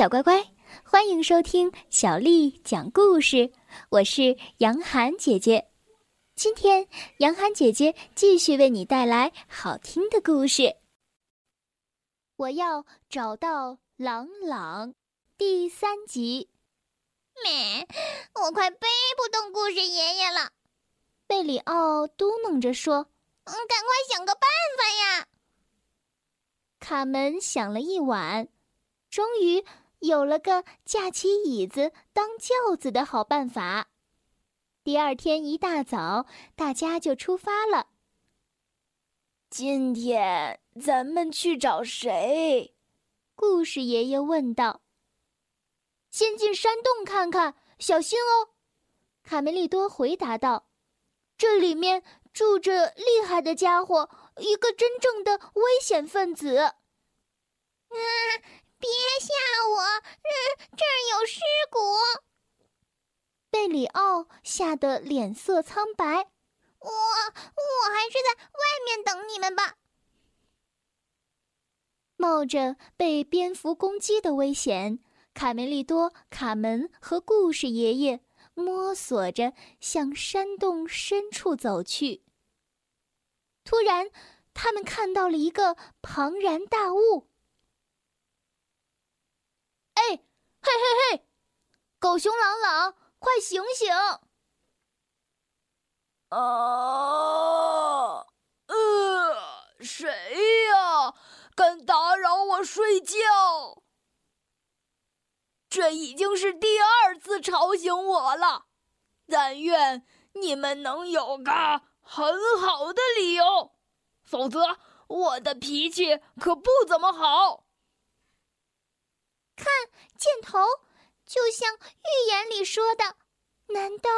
小乖乖，欢迎收听小丽讲故事。我是杨涵姐姐，今天杨涵姐姐继续为你带来好听的故事。我要找到朗朗，第三集。咩，我快背不动故事爷爷了。贝里奥嘟囔着说：“嗯，赶快想个办法呀！”卡门想了一晚，终于。有了个架起椅子当轿子的好办法。第二天一大早，大家就出发了。今天咱们去找谁？故事爷爷问道。先进山洞看看，小心哦。卡梅利多回答道：“这里面住着厉害的家伙，一个真正的危险分子。”啊！别吓我！这这儿有尸骨。贝里奥吓得脸色苍白。我我还是在外面等你们吧。冒着被蝙蝠攻击的危险，卡梅利多、卡门和故事爷爷摸索着向山洞深处走去。突然，他们看到了一个庞然大物。哎，嘿嘿嘿，狗熊朗朗，快醒醒！啊，呃，谁呀？敢打扰我睡觉？这已经是第二次吵醒我了。但愿你们能有个很好的理由，否则我的脾气可不怎么好。看箭头，就像预言里说的，难道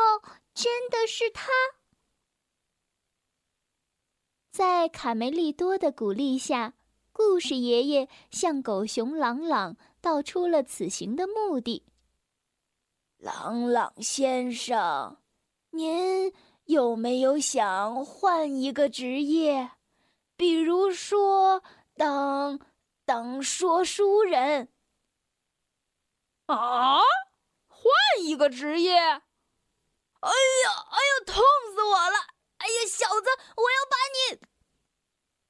真的是他？在卡梅利多的鼓励下，故事爷爷向狗熊朗朗道出了此行的目的。朗朗先生，您有没有想换一个职业，比如说当当说书人？啊！换一个职业？哎呀，哎呀，痛死我了！哎呀，小子，我要把你……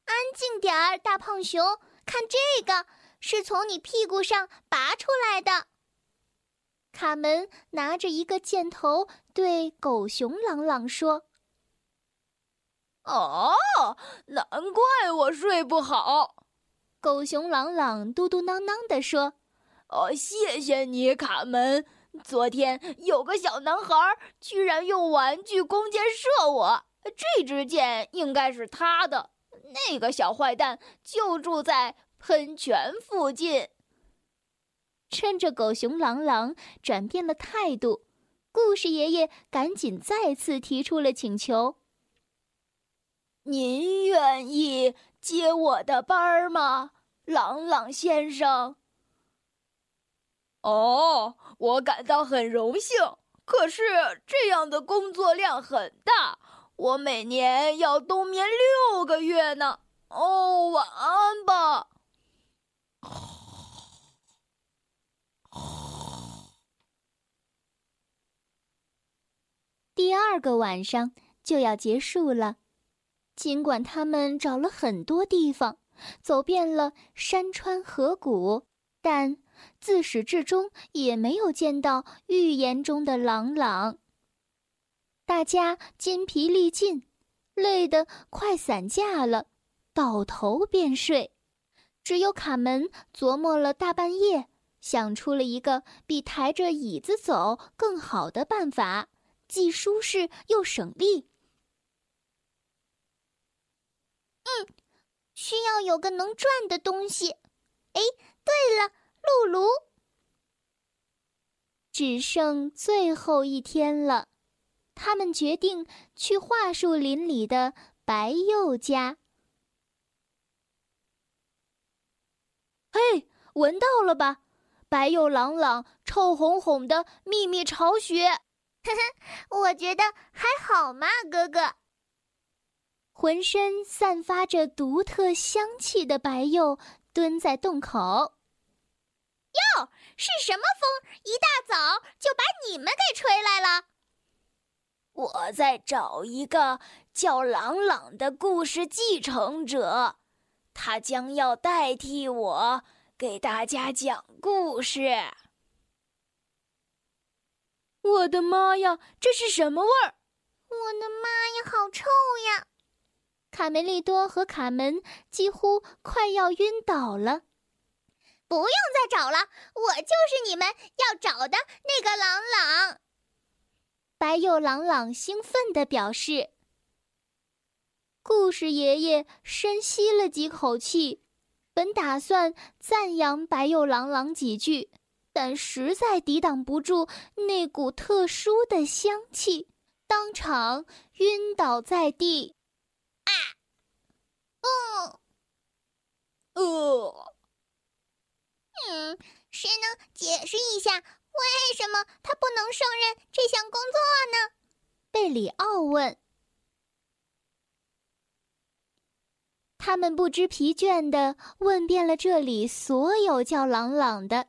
安静点儿，大胖熊，看这个，是从你屁股上拔出来的。卡门拿着一个箭头，对狗熊朗朗说：“哦，难怪我睡不好。”狗熊朗朗嘟嘟囔囔地说。哦，谢谢你，卡门。昨天有个小男孩居然用玩具弓箭射我，这支箭应该是他的。那个小坏蛋就住在喷泉附近。趁着狗熊朗朗转变了态度，故事爷爷赶紧再次提出了请求：“您愿意接我的班吗，朗朗先生？”哦，我感到很荣幸。可是这样的工作量很大，我每年要冬眠六个月呢。哦，晚安吧。第二个晚上就要结束了，尽管他们找了很多地方，走遍了山川河谷，但。自始至终也没有见到预言中的朗朗。大家筋疲力尽，累得快散架了，倒头便睡。只有卡门琢磨了大半夜，想出了一个比抬着椅子走更好的办法，既舒适又省力。嗯，需要有个能转的东西。哎，对了。露露，只剩最后一天了，他们决定去桦树林里的白鼬家。嘿，闻到了吧？白鼬朗朗臭烘烘的秘密巢穴。呵呵，我觉得还好嘛，哥哥。浑身散发着独特香气的白鼬蹲在洞口。哟是什么风？一大早就把你们给吹来了？我在找一个叫朗朗的故事继承者，他将要代替我给大家讲故事。我的妈呀，这是什么味儿？我的妈呀，好臭呀！卡梅利多和卡门几乎快要晕倒了。不用再找了，我就是你们要找的那个朗朗。白又朗朗兴奋地表示。故事爷爷深吸了几口气，本打算赞扬白又朗朗几句，但实在抵挡不住那股特殊的香气，当场晕倒在地。嗯，呃，嗯，谁能解释一下为什么他不能胜任这项工作呢？贝里奥问。他们不知疲倦地问遍了这里所有叫朗朗的。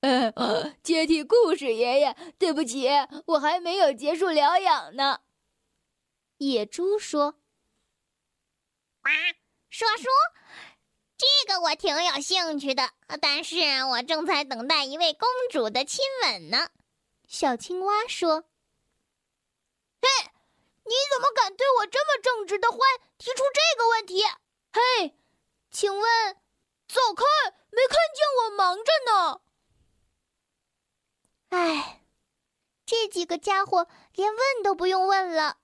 呃，接替故事爷爷，对不起，我还没有结束疗养呢。野猪说。啊，说书，这个我挺有兴趣的，但是我正在等待一位公主的亲吻呢。小青蛙说：“嘿，你怎么敢对我这么正直的獾提出这个问题？嘿，请问，走开，没看见我忙着呢。”哎，这几个家伙连问都不用问了，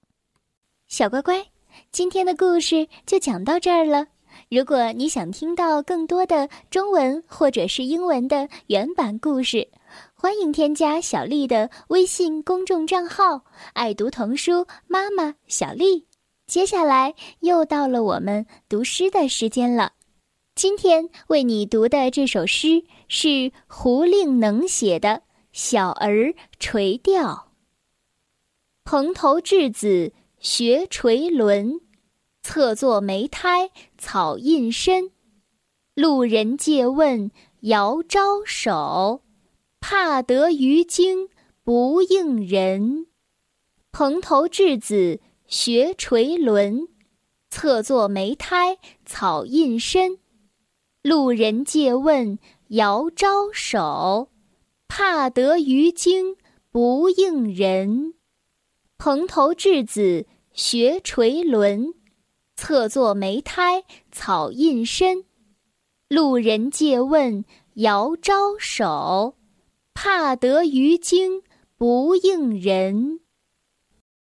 小乖乖。今天的故事就讲到这儿了。如果你想听到更多的中文或者是英文的原版故事，欢迎添加小丽的微信公众账号“爱读童书妈妈小丽”。接下来又到了我们读诗的时间了。今天为你读的这首诗是胡令能写的《小儿垂钓》。蓬头稚子。学垂纶，侧坐莓苔草映身。路人借问遥招手，怕得鱼惊不应人。蓬头稚子学垂纶，侧坐莓苔草映身。路人借问遥招手，怕得鱼惊不应人。蓬头稚子学垂纶，侧坐莓苔草映身。路人借问遥招手，怕得鱼惊不应人。